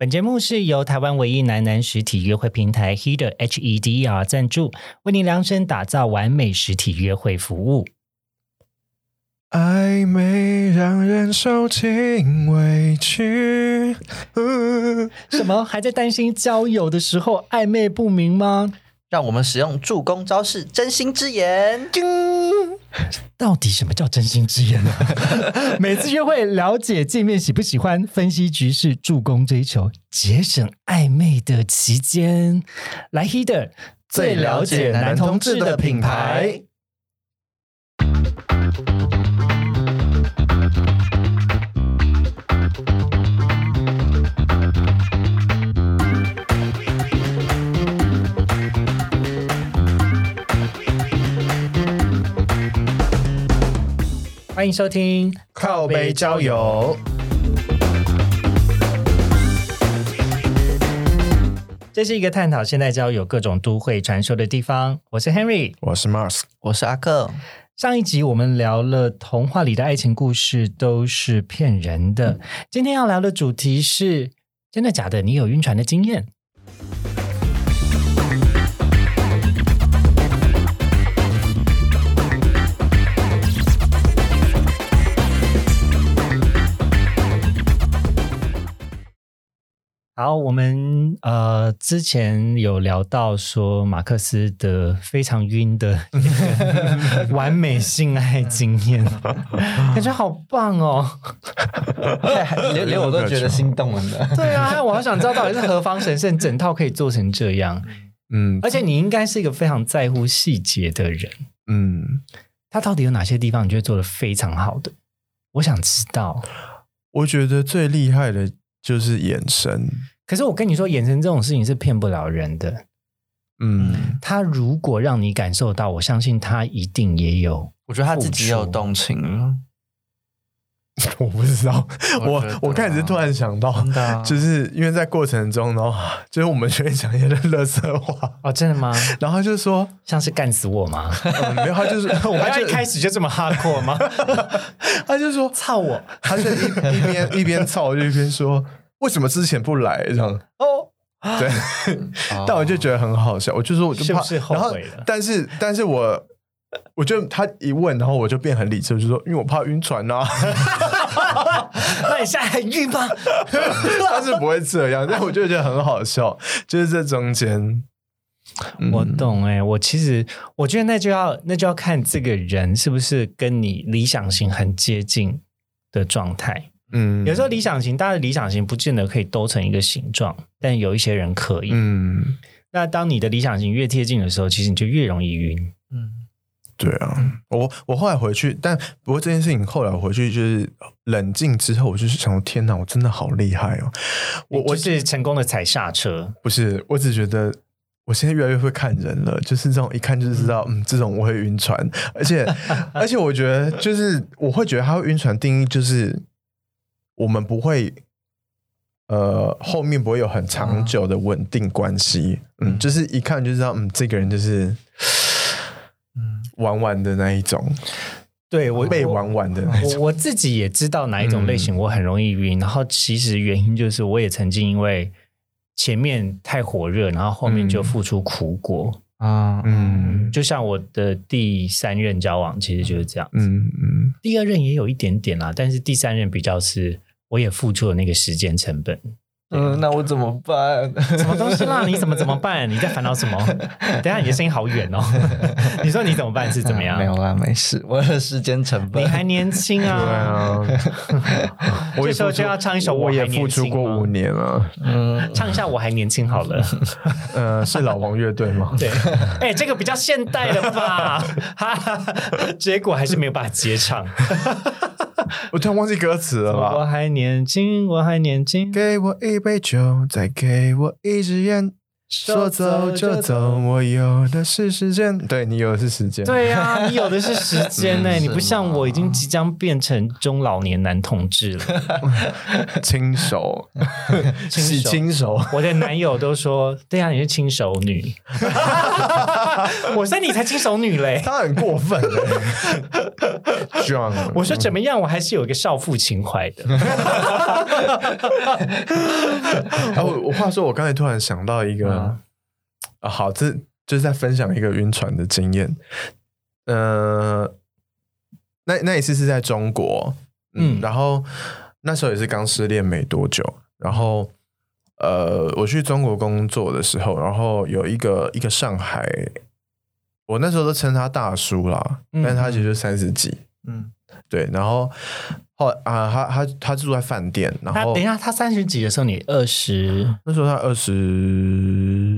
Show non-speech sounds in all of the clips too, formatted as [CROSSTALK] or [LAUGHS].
本节目是由台湾唯一男男实体约会平台 Heder H E D E R 赞助，为您量身打造完美实体约会服务。暧昧让人受尽委屈。什么？还在担心交友的时候暧昧不明吗？让我们使用助攻招式真心之言。[LAUGHS] 到底什么叫真心之言呢？[LAUGHS] 每次约会了解见面喜不喜欢，分析局势，助攻追求，节省暧昧的期间。来 Heder 最了解男同志的品牌。欢迎收听靠背交友，这是一个探讨现代交友各种都会传说的地方。我是 Henry，我是 Mars。我是阿克，上一集我们聊了童话里的爱情故事都是骗人的，今天要聊的主题是真的假的？你有晕船的经验？好，我们呃之前有聊到说马克思的非常晕的 [LAUGHS] 完美性爱经验，感觉好棒哦！[LAUGHS] 连连我都觉得心动了呢。对啊，我好想知道到底是何方神圣，整套可以做成这样。嗯而且你应该是一个非常在乎细节的人，嗯，他到底有哪些地方你觉得做的非常好的？我想知道。我觉得最厉害的就是眼神。可是我跟你说，眼神这种事情是骗不了人的。嗯，他如果让你感受到，我相信他一定也有。我觉得他自己有动情了，[LAUGHS] 我不知道，我我觉得我刚才是突然想到，啊就是因为在过程中，然后就是我们学院讲一些乐色话，哦，真的吗？然后他就说，像是干死我吗？嗯没有，他就是我 [LAUGHS] 我们就要一开始就这么哈阔吗？[LAUGHS] 他就说，操我！他就一一边一边操，就一边说，为什么之前不来？这样？哦，对，[LAUGHS] 但我就觉得很好笑，我就说我就怕，不是后然后悔了但是但是我我就他一问，然后我就变很理智，我就说因为我怕晕船呐、[LAUGHS] 那你现在还晕吗？[LAUGHS] 他是不会这样，但我就觉得很好笑，就是这中间，嗯。我懂哎、我其实我觉得那就要那就要看这个人是不是跟你理想型很接近的状态。嗯有时候理想型，大家的理想型不见得可以兜成一个形状，但有一些人可以。嗯，那当你的理想型越贴近的时候，其实你就越容易晕。嗯，对啊，我我后来回去，但不过这件事情后来我回去就是冷静之后，我就是想说，天哪，我真的好厉害哦！我我我是成功的踩刹车。不是，我只觉得我现在越来越会看人了，就是这种一看就知道，嗯，这种我会晕船，而且 [LAUGHS] 而且我觉得就是我会觉得他会晕船定义就是我们不会。呃，后面不会有很长久的稳定关系，嗯，就是一看就知道，嗯，这个人就是，嗯玩玩的那一种，对我被玩玩的那一种，我我自己也知道哪一种类型我很容易晕，然后其实原因就是我也曾经因为前面太火热，然后后面就付出苦果。啊，嗯。就像我的第三任交往，其实就是这样。嗯嗯，第二任也有一点点啦，但是第三任比较是我也付出了那个时间成本。嗯，那我怎么办？什么东西啦？你怎么怎么办？你在烦恼什么？[LAUGHS] 等下你的声音好远哦。[LAUGHS] 你说你怎么办是怎么样？[LAUGHS] 没有啦，没事，我的时间成本你还年轻啊对啊。这时候就要唱一首我我也付出过五年了，嗯，唱一下我还年轻好了。呃，是老王乐队吗？对，哎、这个比较现代的吧？哈哈，结果还是没有办法接唱。我突然忘记歌词了吧我？还年轻，我还年轻。给我一一杯酒，再给我一支烟，说走就走，我有的是时间。对你有的是时间。对呀、[LAUGHS] 你有的是时间呢、嗯你不像我，已经即将变成中老年男同志了。[LAUGHS] 亲手，[LAUGHS] 亲洗手亲手。我的男友都说：“对啊，你是亲手女。”我说：“你才亲手女嘞。他很过分欸，John，” 我说：“怎么样？我还是有一个少妇情怀的。啊，我我话说，我刚才突然想到一个嗯啊，好，这就是在分享一个晕船的经验。呃，那那一次是在中国，嗯，嗯然后那时候也是刚失恋没多久，然后呃，我去中国工作的时候，然后有一个一个上海，我那时候都称他大叔啦，嗯但是他其实就三十几，嗯，对，然后后来啊，他他他住在饭店，”然后等一下，他三十几的时候，你二十，那时候他二十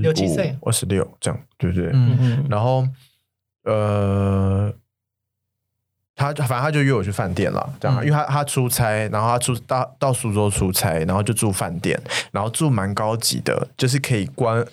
六七岁二十六这样，对不对？嗯嗯然后呃，他反正他就约我去饭店了，这样，嗯因为他他出差，然后他出到到苏州出差，然后就住饭店，然后住蛮高级的，就是可以观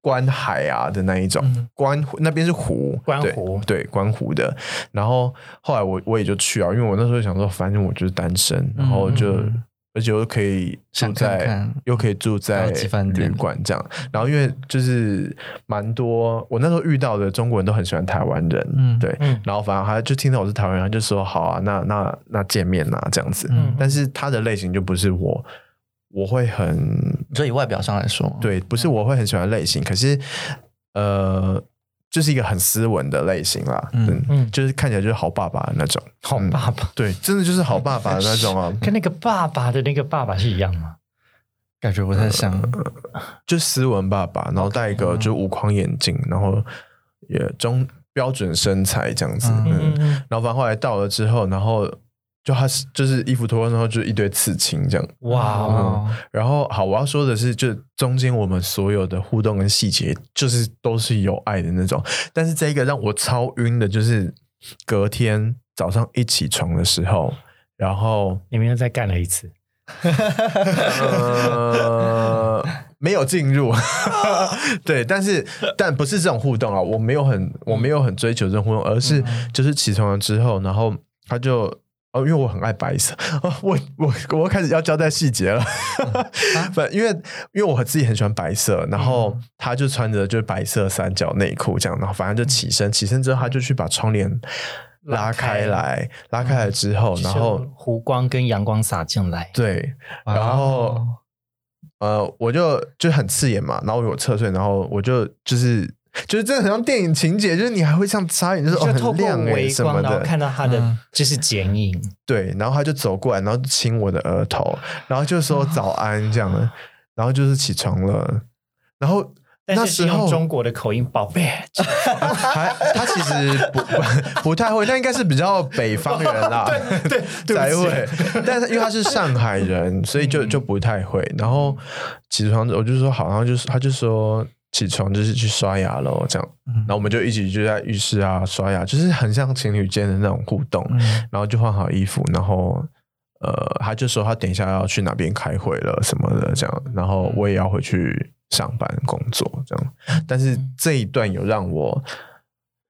观海啊的那一种，嗯观湖那边是湖，对观湖对观湖的。然后后来我我也就去啊，因为我那时候想说，反正我就是单身，然后就。嗯而且又可以住在，看又可以住在旅馆这样。然后因为就是蛮多，我那时候遇到的中国人都很喜欢台湾人，嗯对。嗯然后反正他就听到我是台湾人，他就说好啊，那那那见面啊这样子。嗯但是他的类型就不是我，我会很所以外表上来说，，对，不是我会很喜欢的类型，可是呃，就是一个很斯文的类型啦，嗯嗯嗯。就是看起来就是好爸爸的那种，好爸爸，对，真的就是好爸爸的那种啊，[LAUGHS] 跟那个爸爸的那个爸爸是一样吗？感觉不太像。就斯文爸爸，然后戴一个就无框眼镜，然后也中标准身材这样子，嗯嗯。然后反正后来到了之后，然后就他是就是衣服脱光之后就一堆刺青这样，哇然后好，我要说的是，就中间我们所有的互动跟细节，就是都是有爱的那种。但是这一个让我超晕的，就是隔天早上一起床的时候，然后你们又再干了一次，呃没有进入，[LAUGHS] 对，但是但不是这种互动啊，我没有很我没有很追求这种互动，而是就是起床了之后，然后他就。哦，因为我很爱白色，哦、我我我开始要交代细节了，[LAUGHS] 不，因为因为我自己很喜欢白色，然后他就穿着就是白色三角内裤这样，然后反正就起身，起身之后他就去把窗帘拉开来，拉开来之后，然后湖光跟阳光洒进来，对，然后呃，我就就很刺眼嘛，然后我有侧睡，然后我就就是 [LAUGHS] 就是真的很像电影情节，就是你还会像眨眼，就是哦就透过很亮哎、微光，什么然后的，看到他的嗯。就是剪影，对，然后他就走过来，然后亲我的额头，然后就说早安这样。的，然后就是起床了，然后但是是那时候中国的口音，宝贝，还他其实不不 [LAUGHS] 不太会，他应该是比较北方人啦，[LAUGHS] 对对才会。但是因为他是上海人，所以就就不太会。然后起床，我就说好，然后就是他就说起床就是去刷牙喽，这样。然后我们就一起就在浴室啊刷牙，就是很像情侣间的那种互动。嗯然后就换好衣服，然后呃，他就说他等一下要去哪边开会了什么的，这样。然后我也要回去上班工作，这样。但是这一段有让我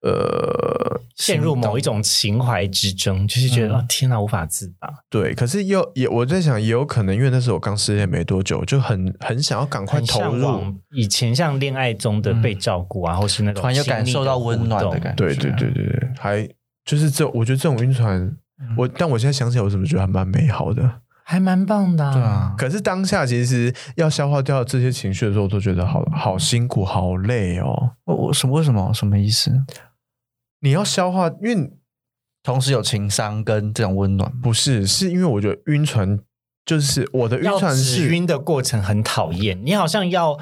呃陷入某一种情怀之中，就是觉得、嗯哦天哪，无法自拔。对，可是又也我在想，也有可能因为那时候我刚失恋没多久，就很很想要赶快投入。以前像恋爱中的被照顾啊，或是那种突然又感受到温暖的。感觉。对对对对对，还就是这，我觉得这种晕船，我但我现在想起来，我怎么觉得还蛮美好的。还蛮棒的、对，啊，可是当下其实要消化掉这些情绪的时候，我都觉得好好辛苦、好累哦。我我什么为什么什么意思？你要消化，因为同时有情商跟这种温暖，不是，是因为我觉得晕船就是我的晕要止船是晕的过程很讨厌，你好像要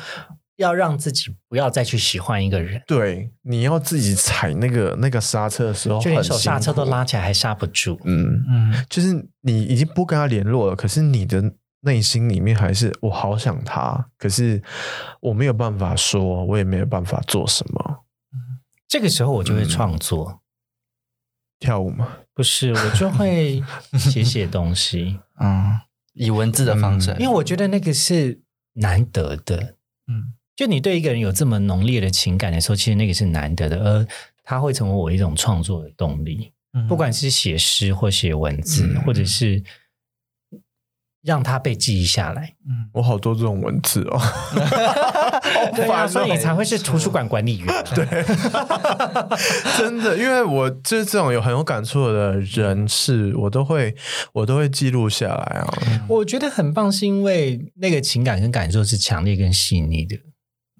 要让自己不要再去喜欢一个人，对，你要自己踩那个那个刹车的时候，就手刹车都拉起来还刹不住。嗯，嗯，就是你已经不跟他联络了，可是你的内心里面还是我好想他，可是我没有办法说，我也没有办法做什么。这个时候我就嗯。会创作，跳舞吗？不是我就会 [LAUGHS] 写写东西，嗯，以文字的方式。因为我觉得那个是难得的。嗯。就你对一个人有这么浓烈的情感的时候，其实那个是难得的，而它会成为我一种创作的动力。嗯。不管是写诗或写文字，嗯。或者是让它被记忆下来。嗯我好多这种文字哦，[LAUGHS] 对啊，所以你才会是图书馆管理员。[LAUGHS] 对，真的，因为我就是这种有很有感触的人事，我都会我都会记录下来啊。我觉得很棒，是因为那个情感跟感受是强烈跟细腻的。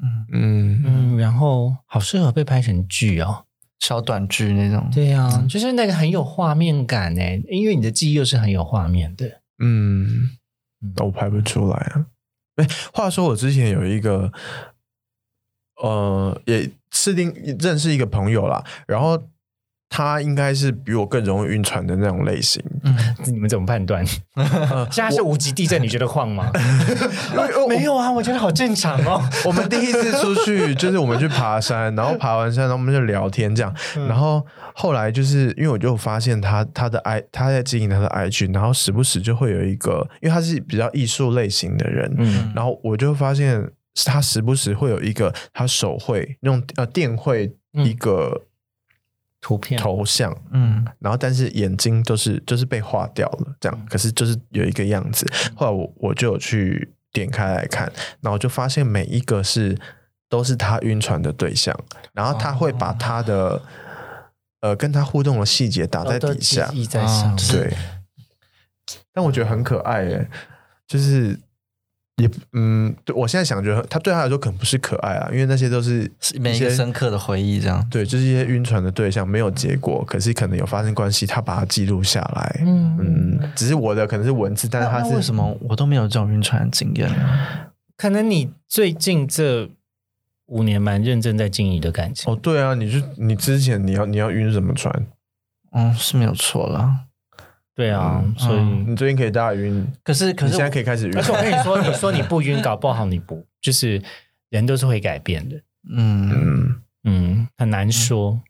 嗯，嗯，嗯，然后好适合被拍成剧哦。小短剧那种，对啊，就是那个很有画面感诶，因为你的记忆又是很有画面的。嗯嗯，我拍不出来啊。哎，话说我之前有一个，呃，也是定认识一个朋友啦，然后他应该是比我更容易晕船的那种类型。嗯，你们怎么判断？呃现在是五级地震，你觉得晃吗？[LAUGHS] 没有啊，我觉得好正常哦。[LAUGHS] 我们第一次出去，就是我们去爬山，然后爬完山，然后我们就聊天这样。嗯然后后来就是因为我就发现他他的 i 他在经营他的 IG，然后时不时就会有一个，因为他是比较艺术类型的人，嗯然后我就发现他时不时会有一个他手绘那种呃电绘嗯一个图片头像，嗯然后但是眼睛就是就是被画掉了，这样，可是就是有一个样子。后来我我就有去点开来看，然后就发现每一个是都是他晕船的对象，然后他会把他的、呃跟他互动的细节打在底下。对。但我觉得很可爱耶，就是也嗯，对我现在想觉得他对他来说可能不是可爱啊，因为那些都是是每一个些深刻的回忆，这样，对，就是一些晕船的对象没有结果，可是可能有发生关系，他把它记录下来。嗯嗯，只是我的可能是文字，但是他是什么我都没有这种晕船的经验呢？可能你最近这五年蛮认真在经营的感情。哦，对啊，你就你之前你要你要晕什么船？嗯，是没有错啦。对啊，嗯所以。你最近可以大晕，可是可是你现在可以开始晕而。且我跟你说，[LAUGHS] 你说你不晕，搞不好你不，就是人都是会改变的。嗯嗯嗯，很难说。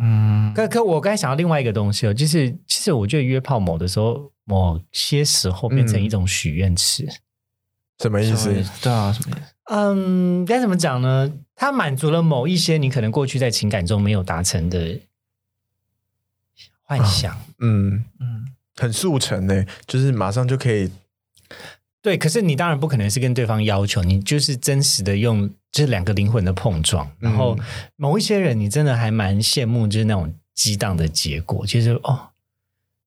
嗯，可可，我刚才想到另外一个东西哦，就是其实我觉得约炮某的时候，某些时候变成一种许愿池。什么意思？对啊，什么意思？嗯，该怎么讲呢？它满足了某一些你可能过去在情感中没有达成的幻想。嗯，嗯很速成呢，就是马上就可以。对，可是你当然不可能是跟对方要求，你就是真实的用就是两个灵魂的碰撞。然后嗯某一些人，你真的还蛮羡慕，就是那种激荡的结果，就是哦，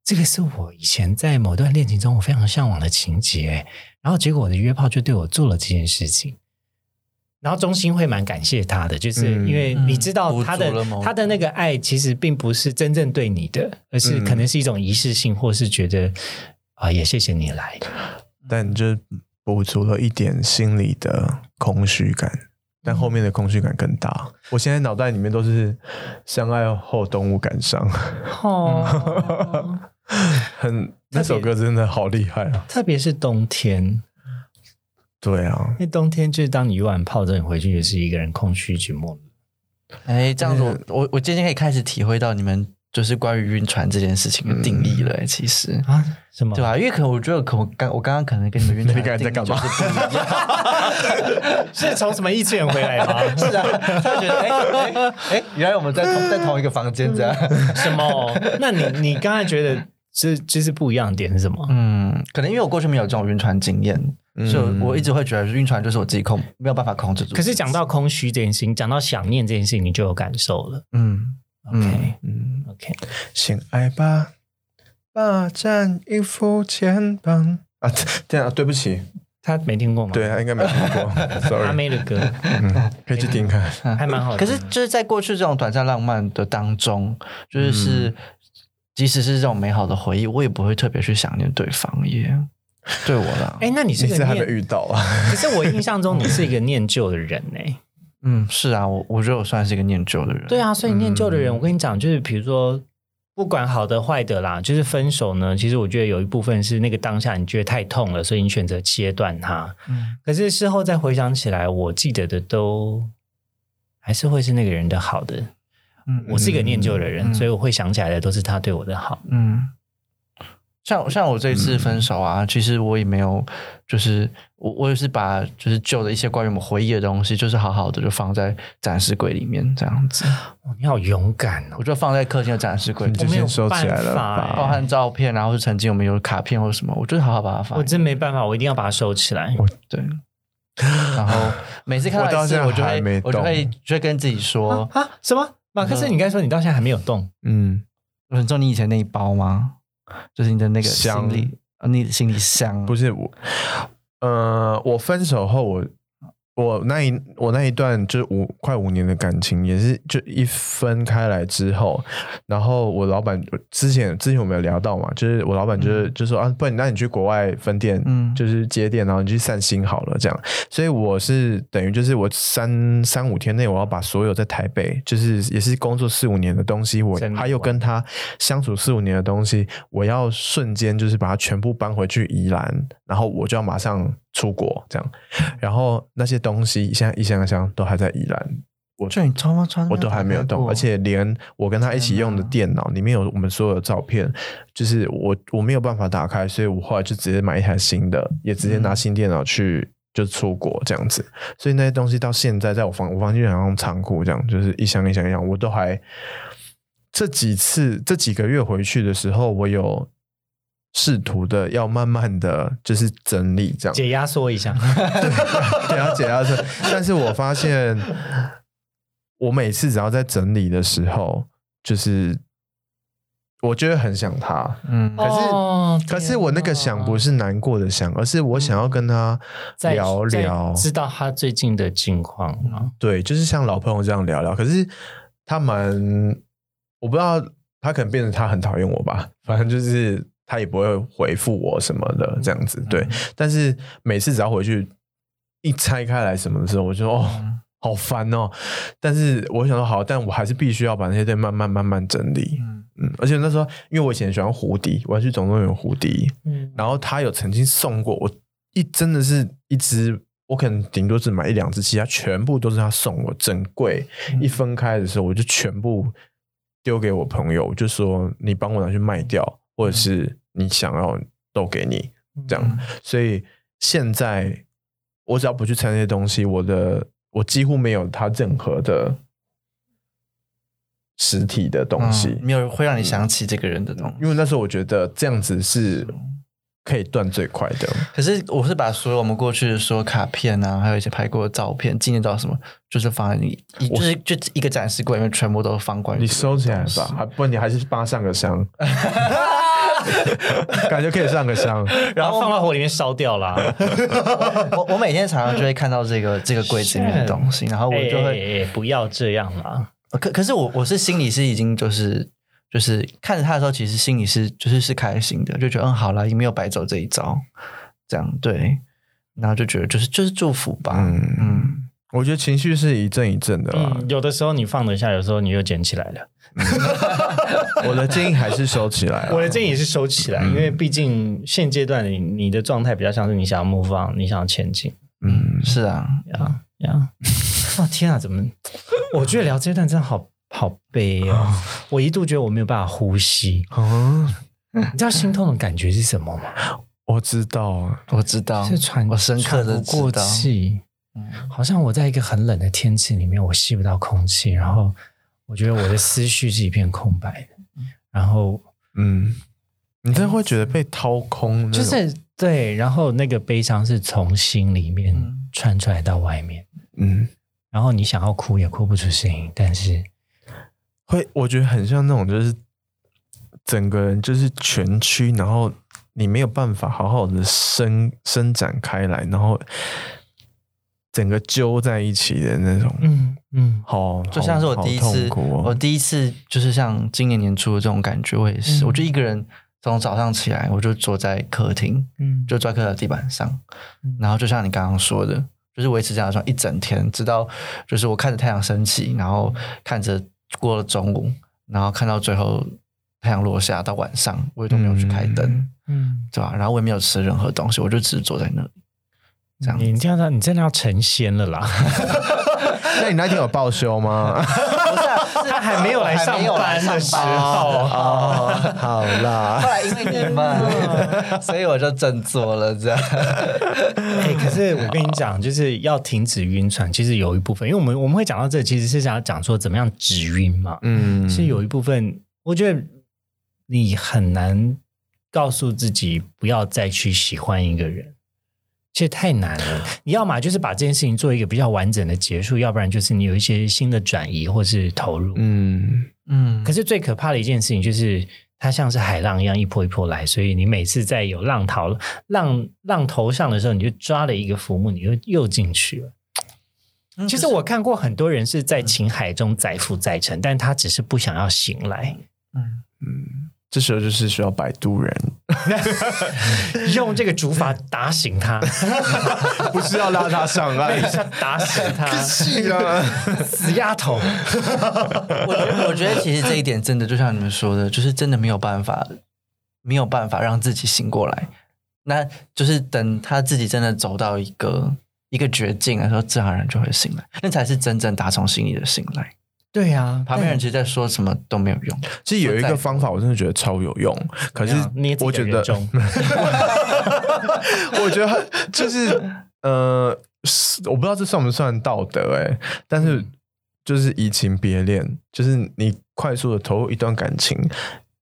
这个是我以前在某段恋情中我非常向往的情节，然后结果我的约炮就对我做了这件事情。然后中心会蛮感谢他的，就是嗯因为你知道嗯他的、他的那个爱其实并不是真正对你的，而是嗯可能是一种仪式性，或是觉得啊、也谢谢你来。但就补足了一点心里的空虚感，但后面的空虚感更大。我现在脑袋里面都是相爱后动物感伤，哦，[LAUGHS] 很那首歌真的好厉害啊！特别是冬天，对啊因，为冬天就是当你约完炮之后，你回去也是一个人空虚寂寞。哎，这样子我我我今天可以开始体会到你们就是关于晕船这件事情的定义了。哎其实。啊？什么？对吧？因为可能我觉得，可我刚我刚刚可能跟你们晕船你刚才在干嘛的定义是不一样。[LAUGHS] 是从什么异次元回来吗？[LAUGHS] 是啊，他觉得哎哎哎，原来我们在同在同一个房间这样。什么？那你你刚才觉得这就是不一样的点是什么？嗯，可能因为我过去没有这种晕船经验，嗯所以我一直会觉得晕船就是我自己控没有办法控制住。可是讲到空虚这件事情，讲到想念这件事情，你就有感受了。嗯 OK 嗯，OK，先爱吧，霸占一副肩膀啊！[LAUGHS] 这样对不起，他没听过吗？对，他应该没听过，[LAUGHS] sorry，阿妹的歌嗯，可以去听看。[LAUGHS] 还蛮好的。可是就是在过去这种短暂浪漫的当中，就是、嗯即使是这种美好的回忆，我也不会特别去想念对方耶。[LAUGHS] 对我啦，哎，那你是个你是还没，遇到啊？[LAUGHS] 可是我印象中你是一个念旧的人呢。[LAUGHS] 嗯，是啊，我我觉得我算是一个念旧的人。对啊，所以念旧的人，嗯我跟你讲，就是比如说，不管好的坏的啦，就是分手呢，其实我觉得有一部分是那个当下你觉得太痛了，所以你选择切断它。嗯，可是事后再回想起来，我记得的都还是会是那个人的好的。嗯我是一个念旧的人，嗯所以我会想起来的都是他对我的好。嗯，像像我这一次分手啊，其实我也没有，就是我我也是把就是旧的一些关于我们回忆的东西，就是好好的就放在展示柜里面这样子，哦你好勇敢哦我！就放在客厅的展示柜里你就面，没有先收起来了。包含照片，然后是曾经我们有卡片或者什么，我就是好好把它放我。真没办法，我一定要把它收起来。对，然后每次看到到一次，现在我就会我就会就会跟自己说，啊？什么？马克思，你刚才说你到现在还没有动？嗯，有人知道你以前那一包吗？就是你的那个香行李，呃你的行李箱不是我，呃，我分手后我。我那一我那一段就是五快五年的感情，也是就一分开来之后，然后我老板之前之前我们有聊到嘛，就是我老板就是、就说啊，不然那你去国外分店，嗯。就是接店，然后你去散心好了这样。所以我是等于就是我三三五天内我要把所有在台北，就是也是工作四五年的东西，我还有跟他相处四五年的东西，我要瞬间就是把它全部搬回去宜兰，然后我就要马上出国这样，然后那些东西现在一箱一箱都还在宜兰。我就你穿吗穿？我都还没有动，而且连我跟他一起用的电脑里面有我们所有的照片，就是我我没有办法打开，所以我后来就直接买一台新的，也直接拿新电脑去就出国这样子。所以那些东西到现在在我房我房间好像仓库这样，就是一箱一箱一箱，我都还这几次这几个月回去的时候，我有试图的要慢慢的就是整理这样，解压缩一下。[LAUGHS] 对，要解压缩。但是我发现，我每次只要在整理的时候，就是我就会很想他。嗯可是，哦可是我那个想不是难过的想，而是我想要跟他聊聊，知道他最近的近况吗？对，就是像老朋友这样聊聊。可是他蛮，我不知道他可能变成他很讨厌我吧，反正就是他也不会回复我什么的这样子。对，但是每次只要回去一拆开来什么的时候，我就哦。好烦哦！但是我想说好，但我还是必须要把那些东西慢慢慢慢整理。嗯嗯，而且那时候因为我以前喜欢胡迪，我要去总动员胡迪，嗯，然后他有曾经送过我一真的是一只，我可能顶多只买一两只，其他全部都是他送我，整柜一分开的时候我就全部丢给我朋友，我就说你帮我拿去卖掉，或者是你想要都给你这样。所以现在我只要不去拆那些东西，我的我几乎没有他任何的实体的东西。嗯没有会让你想起这个人的东西。因为那时候我觉得这样子是可以断最快的。可是我是把所有我们过去的所有卡片啊，还有一些拍过的照片、纪念照什么，就是放在你，就是就一个展示柜里面，全部都放关于你收起来东西吧，还不然你还是帮他上个香，[LAUGHS] [LAUGHS] 感觉可以上个香。[LAUGHS] 然后放到火里面烧掉啦。[LAUGHS] 我我每天常常就会看到这个这个柜子里面的东西，然后我就会，不要这样啦。可可是我我是心里是已经就是就是看着他的时候，其实心里是就是是开心的，就觉得嗯好了，也没有白走这一招，这样对，然后就觉得就是就是祝福吧，嗯嗯嗯，我觉得情绪是一阵一阵的啦。嗯，有的时候你放得下，有时候你又捡起来了。[LAUGHS] 我的建议还是收起来。我的建议也是收起来，因为毕竟现阶段你你的状态比较像是你想要 move on，你想要前进嗯，是啊，呀呀。哦天啊，怎么？[LAUGHS] 我觉得聊这段真的好好悲哦。我一度觉得我没有办法呼吸。哦，你知道心痛的感觉是什么吗？我知道，我知道，是喘，我深刻的气，嗯好像我在一个很冷的天气里面，我吸不到空气，然后我觉得我的思绪是一片空白的，然后嗯，你真的会觉得被掏空就是对，然后那个悲伤是从心里面嗯。窜出来到外面，嗯，然后你想要哭也哭不出声音，但是会，我觉得很像那种，就是整个人就是蜷曲，然后你没有办法好好的伸伸展开来，然后整个揪在一起的那种，嗯嗯，好，就像是我第一次，我第一次就是像今年年初的这种感觉，我也是，嗯。我就一个人从早上起来，我就坐在客厅，嗯。就坐在客厅的地板上嗯，然后就像你刚刚说的，就是维持这样的状态一整天，直到就是我看着太阳升起，然后看着过了中午，然后看到最后太阳落下到晚上，我也都没有去开灯，嗯嗯，对吧？然后我也没有吃任何东西，我就只是坐在那里，这样你这样子你真的要成仙了啦！[LAUGHS] 那你那天有报修吗？不是、他还没有来上班的时候哦，好啦后，来因为你们，所以我就振作了，这样。哎、可是我跟你讲，就是要停止晕船，其实有一部分，因为我们我们会讲到这，其实是想要讲说怎么样止晕嘛。嗯，是有一部分，我觉得你很难告诉自己不要再去喜欢一个人，其实太难了。你要么就是把这件事情做一个比较完整的结束，要不然就是你有一些新的转移或是投入。嗯嗯可是最可怕的一件事情就是，它像是海浪一样一波一波来，所以你每次在有浪淘浪浪头上的时候，你就抓了一个浮木，你又又进去了。嗯其实我看过很多人是在情海中载浮载沉，但他只是不想要醒来，嗯，嗯，这时候就是需要摆渡人，[LAUGHS] 用这个竹筏打醒他，[LAUGHS] 不是要拉他上岸。是打醒他，是啊，死丫头。我觉得，我觉得其实这一点真的就像你们说的，就是真的没有办法，没有办法让自己醒过来。那就是等他自己真的走到一个一个绝境的时候，自然而然就会醒来，那才是真正打从心里的醒来。对啊，旁边人其实在说什么都没有用。其实有一个方法，我真的觉得超有用。可是我觉得 [LAUGHS] 我觉得就是呃，我不知道这算不算道德哎、但是就是移情别恋，就是你快速的投入一段感情，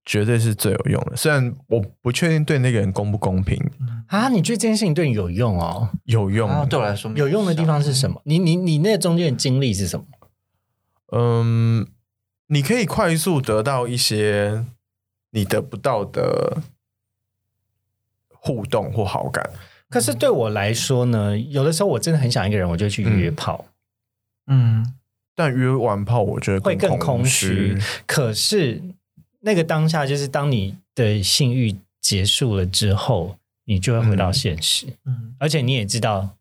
绝对是最有用的。虽然我不确定对那个人公不公平，啊，你觉得这件事情对你有用哦？有用。对我来说，有用的地方是什么？你你你那中间的经历是什么？嗯，你可以快速得到一些你得不到的互动或好感。可是对我来说呢，有的时候我真的很想一个人，我就去约炮，嗯，但约完炮，我觉得会更空虚虚。。可是那个当下，就是当你的性欲结束了之后，你就会回到现实，嗯而且你也知道，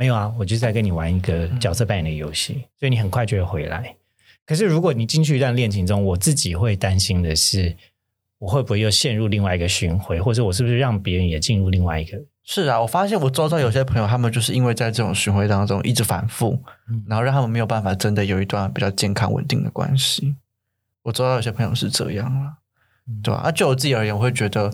没有啊，我就是在跟你玩一个角色扮演的游戏，所以你很快就会回来。可是如果你进去一段恋情中，我自己会担心的是，我会不会又陷入另外一个循环，或者我是不是让别人也进入另外一个？是啊，我发现我周遭有些朋友，他们就是因为在这种循环当中一直反复，嗯然后让他们没有办法真的有一段比较健康稳定的关系。我周遭有些朋友是这样了，嗯对吧、啊？就我自己而言，我会觉得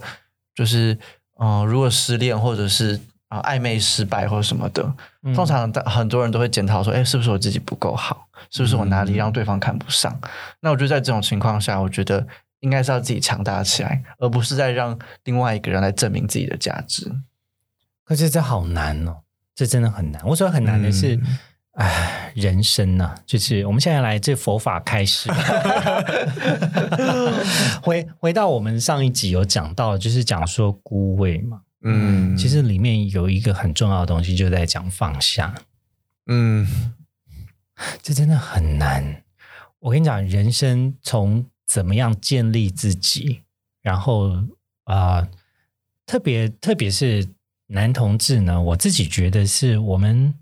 就是，嗯、如果失恋或者是啊、暧昧失败或者什么的，嗯通常很多人都会检讨说，哎，是不是我自己不够好？是不是我哪里让对方看不上？那我觉得在这种情况下，我觉得应该是要自己强大起来，而不是在让另外一个人来证明自己的价值。可是这好难哦，这真的很难。我说很难的是，嗯哎、人生呐、就是我们现在来这佛法开始。[LAUGHS] 回回到我们上一集有讲到，就是讲说孤味嘛，嗯，其实里面有一个很重要的东西，就在讲放下。嗯这真的很难。我跟你讲，人生从怎么样建立自己，然后啊、呃特别特别是男同志呢，我自己觉得是我们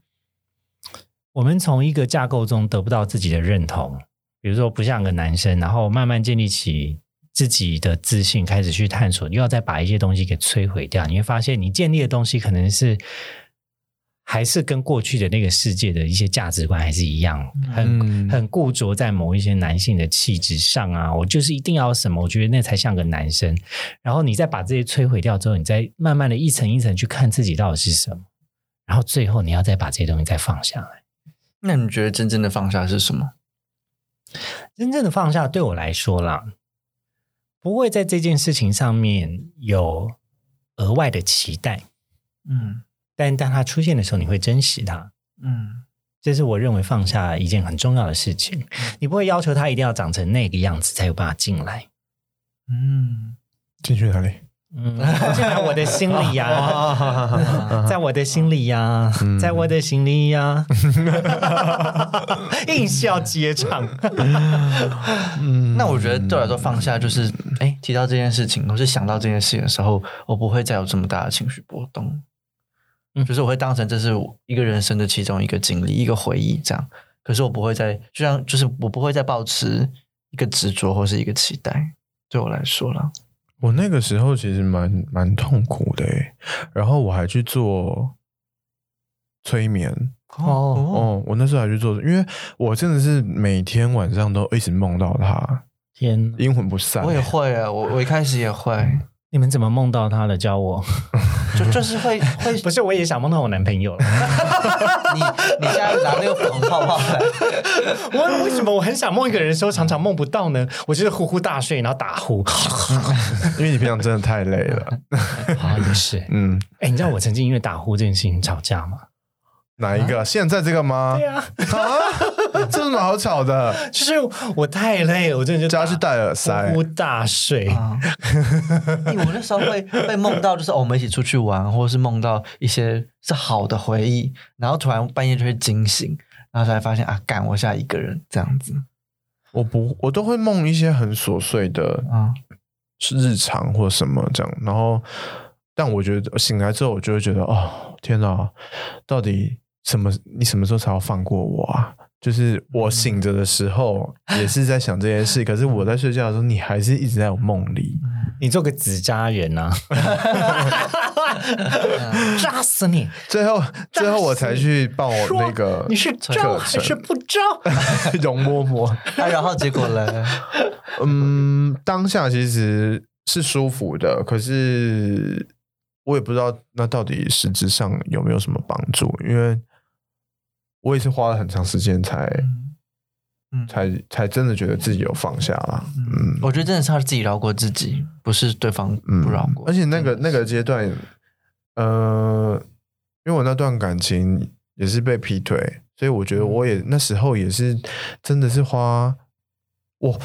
我们从一个架构中得不到自己的认同，比如说不像个男生，然后慢慢建立起自己的自信，开始去探索，又要再把一些东西给摧毁掉，你会发现你建立的东西可能是。还是跟过去的那个世界的一些价值观还是一样，很嗯很固着在某一些男性的气质上啊。我就是一定要什么，我觉得那才像个男生。然后你再把这些摧毁掉之后，你再慢慢的一层一层去看自己到底是什么，然后最后你要再把这些东西再放下来。那你觉得真正的放下是什么？真正的放下对我来说啦，不会在这件事情上面有额外的期待，嗯但当它出现的时候，你会珍惜它。嗯这是我认为放下一件很重要的事情。你不会要求它一定要长成那个样子才有办法进来。嗯，进去哪里？嗯，在我的心里呀、啊 [LAUGHS] 在我的心里呀、嗯在我的心里呀、[LAUGHS] 硬是要接唱。嗯 [LAUGHS] 那我觉得对我来说放下就是，哎，提到这件事情，或是想到这件事情的时候，我不会再有这么大的情绪波动。嗯就是我会当成这是一个人生的其中一个经历、一个回忆这样。可是我不会再，就像就是我不会再抱持一个执着或是一个期待。对我来说了，我那个时候其实蛮蛮痛苦的诶，然后我还去做催眠。哦，哦，我那时候还去做，因为我真的是每天晚上都一直梦到他，天，阴魂不散。我也会啊，我我一开始也会，你们怎么梦到他的？教我。[LAUGHS] 就就是会会 [LAUGHS] 不是，我也想梦到我男朋友了。[LAUGHS] 你你现在拿那个粉红泡泡来，我为什么我很想梦一个人的时候，常常梦不到呢？我就是呼呼大睡，然后打呼。因为你平常真的太累了。好，也是。嗯，哎，你知道我曾经因为打呼这件事情吵架吗？哪一个？现在这个吗？对啊，啊，这有什么好吵的？[LAUGHS] 就是我太累了，我真的就家是戴耳塞呼呼大睡。啊，欸 [LAUGHS] 我那时候会会梦到，就是、哦我们一起出去玩，或者是梦到一些是好的回忆，然后突然半夜就会惊醒，然后才发现啊，干，我现在一个人这样子我不，我都会梦一些很琐碎的啊，是日常或什么这样，然后，但我觉得醒来之后，我就会觉得，哦，天哪，到底什么？你什么时候才要放过我啊？就是我醒着的时候 [LAUGHS] 也是在想这件事，可是我在睡觉的时候，你还是一直在我梦里。你做个纸 [LAUGHS] 扎人啊，扎死你！最后，最后我才去报说那个你是招还是不招？[LAUGHS] 容嬷嬷。啊，然后结果呢？嗯，当下其实是舒服的，可是我也不知道那到底实质上有没有什么帮助，因为我也是花了很长时间才、嗯才才真的觉得自己有放下了。嗯我觉得真的是他自己饶过自己，不是对方嗯不饶过。而且那个那个阶段，呃，因为我那段感情也是被劈腿，所以我觉得我也、那时候也是真的是花我。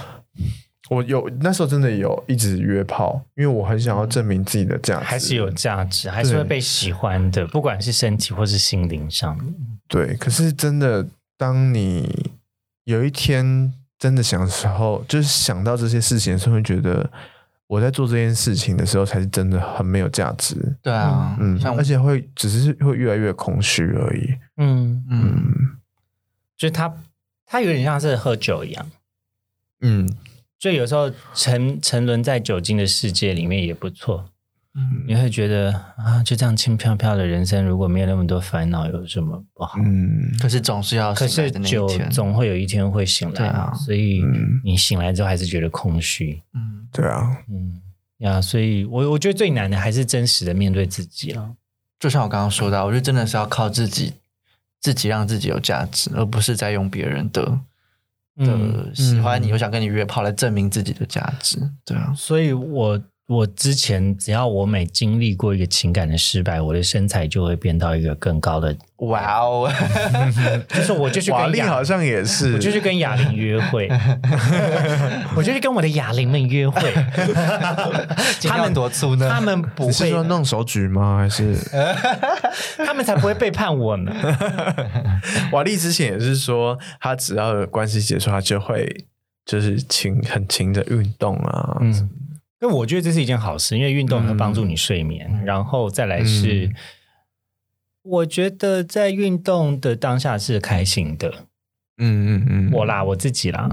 我有那时候真的有一直约炮，因为我很想要证明自己的价值，还是有价值，还是会被喜欢的，不管是身体或是心灵上。对。可是真的，当你有一天真的想的时候，就是想到这些事情的时候，会觉得我在做这件事情的时候，才是真的很没有价值。对啊，嗯，而且会只是会越来越空虚而已。嗯，嗯，嗯就是他，他有点像是喝酒一样，嗯，就有时候沉沉沦在酒精的世界里面也不错。嗯。你会觉得啊，就这样轻飘飘的人生，如果没有那么多烦恼，有什么不好？嗯，可是总是要可醒来的那是酒一天，总会有一天会醒来，啊所以嗯。你醒来之后还是觉得空虚。嗯，对啊，嗯。呀，所以我我觉得最难的还是真实的面对自己了。就像我刚刚说到，我觉得真的是要靠自己，自己让自己有价值，而不是在用别人的嗯的喜欢你，我想跟你约炮来证明自己的价值。对啊，所以我我之前只要我每经历过一个情感的失败，我的身材就会变到一个更高的，哇哦，[LAUGHS] 就是我就去瓦跟雅力好像也是，我就去跟哑铃约会，[LAUGHS] 我就去跟我的哑铃们约会，[LAUGHS] 他们多粗呢？他们不会，说弄手举吗？还是他们才不会背叛我呢。瓦力之前也是说，他只要有关系结束，他就会就是勤很勤的运动啊。嗯，那我觉得这是一件好事，因为运动会帮助你睡眠，然后再来是，嗯。我觉得在运动的当下是开心的，嗯嗯嗯，我啦，我自己啦，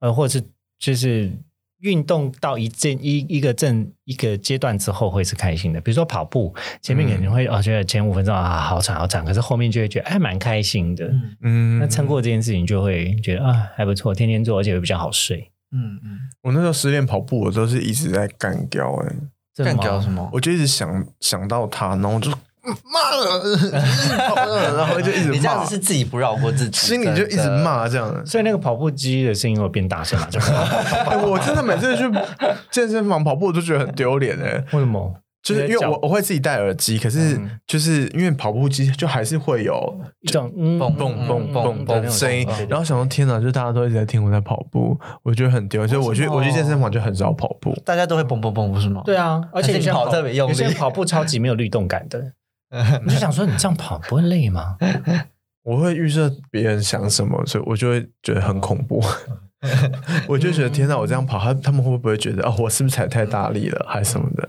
呃，或者是就是运动到一阵一一个阵一个阶段之后会是开心的，比如说跑步，前面可能会、哦觉得前五分钟啊好喘好喘，可是后面就会觉得哎蛮开心的，嗯。嗯，那撑过这件事情就会觉得啊还不错，天天做，而且会比较好睡。嗯嗯，我那时候失恋跑步，我都是一直在干掉哎、干掉什么？我就一直想想到他，然后我就嗯妈了，然后就一直骂你这样子，是自己不绕过自己，心里就一直。骂这样。所以那个跑步机的声音会变大声 [LAUGHS] 我真的每次去健身房跑步，我都觉得很丢脸哎。为什么？就是因为我我会自己戴耳机，可是嗯就是因为跑步机就还是会有一种嘣嘣嘣嘣嘣的声音然后想说天哪，就大家都一直在听我在跑步，我觉得很丢。所以我去我去健身房就很少跑步。大家都会嘣嘣嘣，不是吗？对啊，而且你跑特别用力有些跑步超级没有律动感的，[LAUGHS] 你就想说你这样跑不会累吗？[LAUGHS] 我会预设别人想什么，所以我就会觉得很恐怖。[LAUGHS] 我就觉得天哪，我这样跑，他他们会不会觉得哦，我是不是踩太大力了，还是什么的？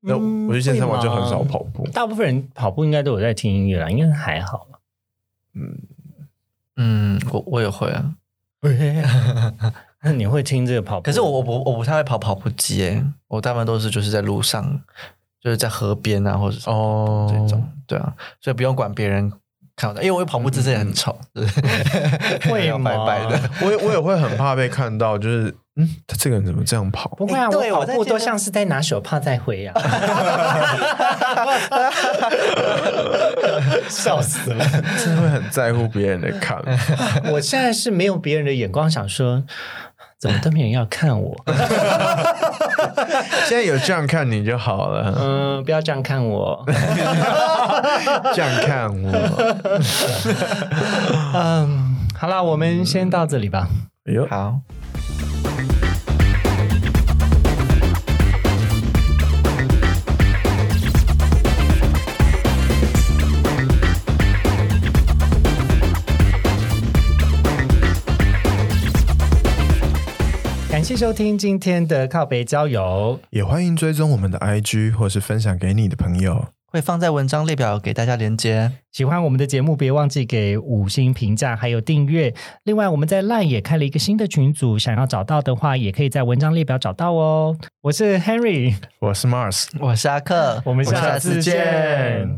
那嗯我去健身房就很少跑步。大部分人跑步应该都有在听音乐啦，应该还好吧。嗯，我我也会啊。[LAUGHS] 那你会听这个跑步？可是我我不我不太会跑跑步机诶，我大部分都是就是在路上，就是在河边啊，或者是哦这种，对啊，所以不用管别人看不到，因为我跑步姿势也很丑，[LAUGHS] 会吗 [LAUGHS] 白白的。我也我也会很怕被看到，就是嗯，他这个人怎么这样跑？不会啊，我跑步都像是在拿手帕在挥啊，[LAUGHS] 笑死了。真的会很在乎别人的看法。我现在是没有别人的眼光，想说怎么都没人要看我。[LAUGHS] 现在有这样看你就好了，嗯，不要这样看我。[LAUGHS] 这样看我。[LAUGHS] 嗯，好啦，我们先到这里吧。哎呦，好，谢收听今天的靠北郊游。也欢迎追踪我们的 IG 或是分享给你的朋友。会放在文章列表给大家连接。喜欢我们的节目，别忘记给五星评价，还有订阅。另外，我们在 LINE 也开了一个新的群组，想要找到的话，也可以在文章列表找到哦。我是 Henry，我是 Mars。我是阿克，我们下下次。见